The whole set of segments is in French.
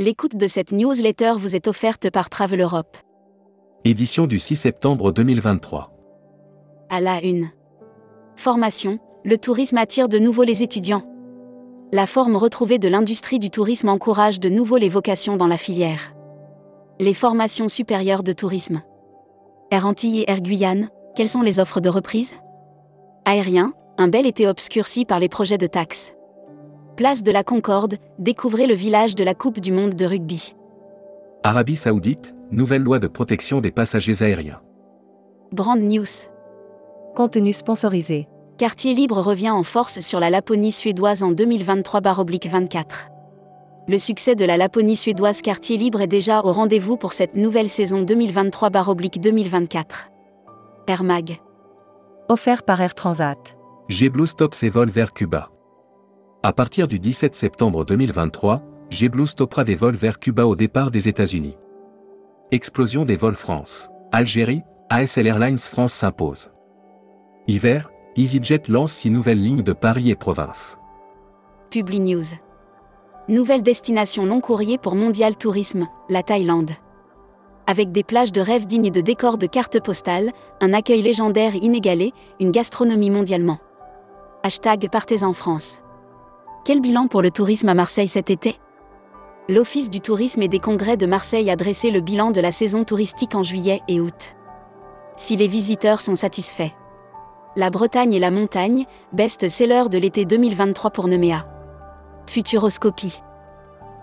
L'écoute de cette newsletter vous est offerte par Travel Europe. Édition du 6 septembre 2023. À la une. Formation, le tourisme attire de nouveau les étudiants. La forme retrouvée de l'industrie du tourisme encourage de nouveau les vocations dans la filière. Les formations supérieures de tourisme. Air Antilles et Air Guyane, quelles sont les offres de reprise? Aérien, un bel été obscurci par les projets de taxes. Place de la Concorde, découvrez le village de la Coupe du Monde de rugby. Arabie Saoudite, nouvelle loi de protection des passagers aériens. Brand News. Contenu sponsorisé. Quartier Libre revient en force sur la Laponie suédoise en 2023-24. Le succès de la Laponie suédoise Quartier Libre est déjà au rendez-vous pour cette nouvelle saison 2023-2024. Air Mag. Offert par Air Transat. JetBlue stoppe ses vols vers Cuba. À partir du 17 septembre 2023, JetBlue stoppera des vols vers Cuba au départ des États-Unis. Explosion des vols France. Algérie, ASL Airlines France s'impose. Hiver, EasyJet lance six nouvelles lignes de Paris et province. Publi News. Nouvelle destination long courrier pour Mondial Tourisme, la Thaïlande. Avec des plages de rêve dignes de décors de cartes postales, un accueil légendaire inégalé, une gastronomie mondialement. Hashtag Partez en France. Quel bilan pour le tourisme à Marseille cet été? L'Office du tourisme et des congrès de Marseille a dressé le bilan de la saison touristique en juillet et août. Si les visiteurs sont satisfaits. La Bretagne et la montagne, best-seller de l'été 2023 pour Nemea. Futuroscopie.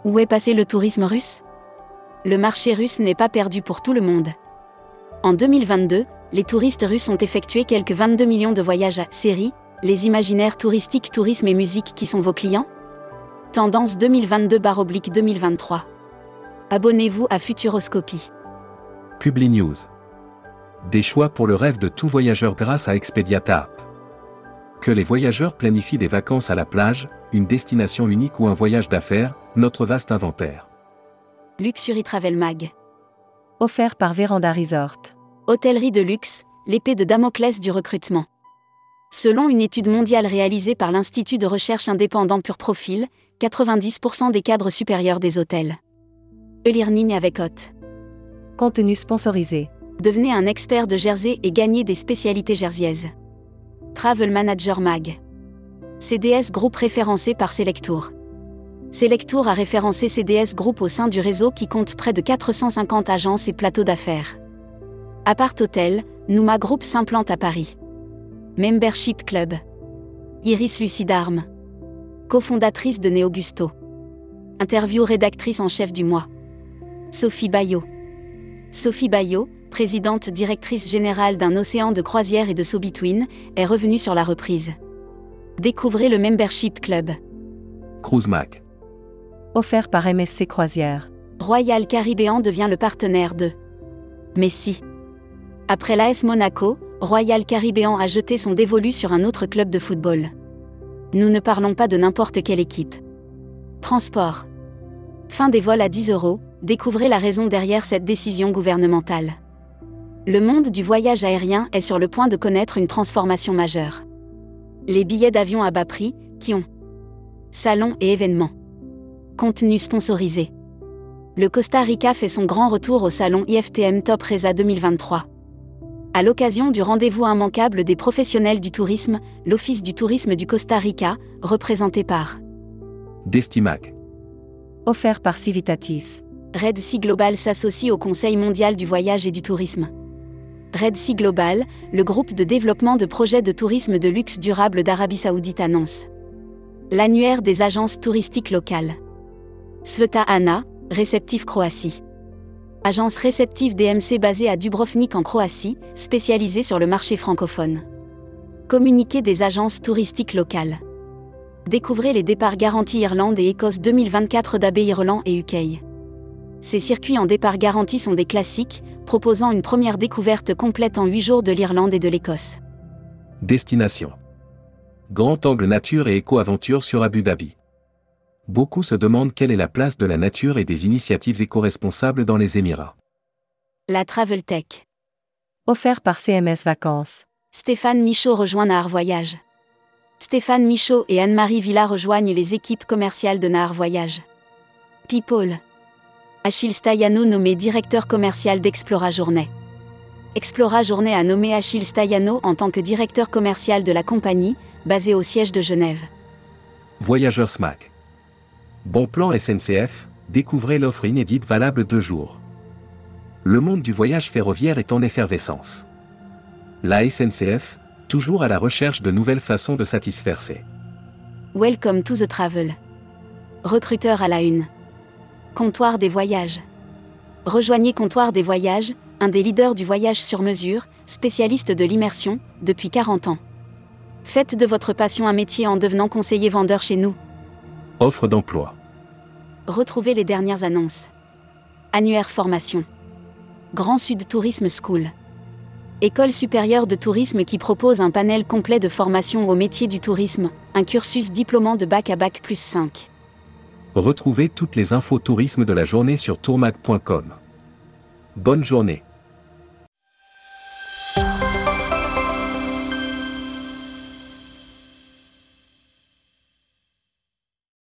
Où est passé le tourisme russe? Le marché russe n'est pas perdu pour tout le monde. En 2022, les touristes russes ont effectué quelques 22 millions de voyages à série, les imaginaires touristiques, tourisme et musique qui sont vos clients? Tendance 2022-2023. Abonnez-vous à Futuroscopie. Publi News. Des choix pour le rêve de tout voyageur grâce à Expediata Que les voyageurs planifient des vacances à la plage, une destination unique ou un voyage d'affaires, notre vaste inventaire. Luxury Travel Mag. Offert par Véranda Resort. Hôtellerie de luxe, l'épée de Damoclès du recrutement. Selon une étude mondiale réalisée par l'Institut de recherche indépendant Pure Profil, 90% des cadres supérieurs des hôtels. E-learning avec hôte. Contenu sponsorisé. Devenez un expert de Jersey et gagnez des spécialités jerseyaises. Travel Manager Mag. CDS Group référencé par Selectour. Selectour a référencé CDS Group au sein du réseau qui compte près de 450 agences et plateaux d'affaires. Apart Hotel, Nouma Group s'implante à Paris. Membership Club. Iris Lucidarme. Cofondatrice de Neogusto. Interview rédactrice en chef du mois. Sophie Bayot. Sophie Bayot, présidente directrice générale d'un océan de croisière et de So-Between, est revenue sur la reprise. Découvrez le Membership Club. Cruise Mac. Offert par MSC Croisière. Royal Caribbean devient le partenaire de Messi. Après l'AS Monaco, Royal Caribbean a jeté son dévolu sur un autre club de football. Nous ne parlons pas de n'importe quelle équipe. Transport. Fin des vols à 10 euros, découvrez la raison derrière cette décision gouvernementale. Le monde du voyage aérien est sur le point de connaître une transformation majeure. Les billets d'avion à bas prix, qui ont salons et événements. Contenu sponsorisé. Le Costa Rica fait son grand retour au salon IFTM Top Reza 2023. À l'occasion du rendez-vous immanquable des professionnels du tourisme, l'Office du tourisme du Costa Rica, représenté par Destimac. Offert par Civitatis. Red Sea Global s'associe au Conseil mondial du voyage et du tourisme. Red Sea Global, le groupe de développement de projets de tourisme de luxe durable d'Arabie Saoudite annonce l'annuaire des agences touristiques locales. Sveta Ana, réceptif Croatie. Agence réceptive DMC basée à Dubrovnik en Croatie, spécialisée sur le marché francophone. Communiqué des agences touristiques locales. Découvrez les départs garantis Irlande et Écosse 2024 d'AB Irlande et UK. Ces circuits en départ garanti sont des classiques, proposant une première découverte complète en 8 jours de l'Irlande et de l'Écosse. Destination. Grand angle nature et éco-aventure sur Abu Dhabi. Beaucoup se demandent quelle est la place de la nature et des initiatives éco-responsables dans les Émirats. La Travel Tech. Offert par CMS Vacances. Stéphane Michaud rejoint Nahar Voyage. Stéphane Michaud et Anne-Marie Villa rejoignent les équipes commerciales de Nahar Voyage. People. Achille Staiano nommé directeur commercial d'Explora Journée. Explora Journée a nommé Achille Staiano en tant que directeur commercial de la compagnie, basée au siège de Genève. Voyageurs SMAC. Bon plan SNCF, découvrez l'offre inédite valable deux jours. Le monde du voyage ferroviaire est en effervescence. La SNCF, toujours à la recherche de nouvelles façons de satisfaire ses. Welcome to the travel. Recruteur à la une. Comptoir des voyages. Rejoignez Comptoir des voyages, un des leaders du voyage sur mesure, spécialiste de l'immersion, depuis 40 ans. Faites de votre passion un métier en devenant conseiller vendeur chez nous. Offre d'emploi. Retrouvez les dernières annonces. Annuaire formation. Grand Sud Tourisme School. École supérieure de tourisme qui propose un panel complet de formation au métier du tourisme, un cursus diplômant de bac à bac plus 5. Retrouvez toutes les infos tourisme de la journée sur tourmag.com. Bonne journée.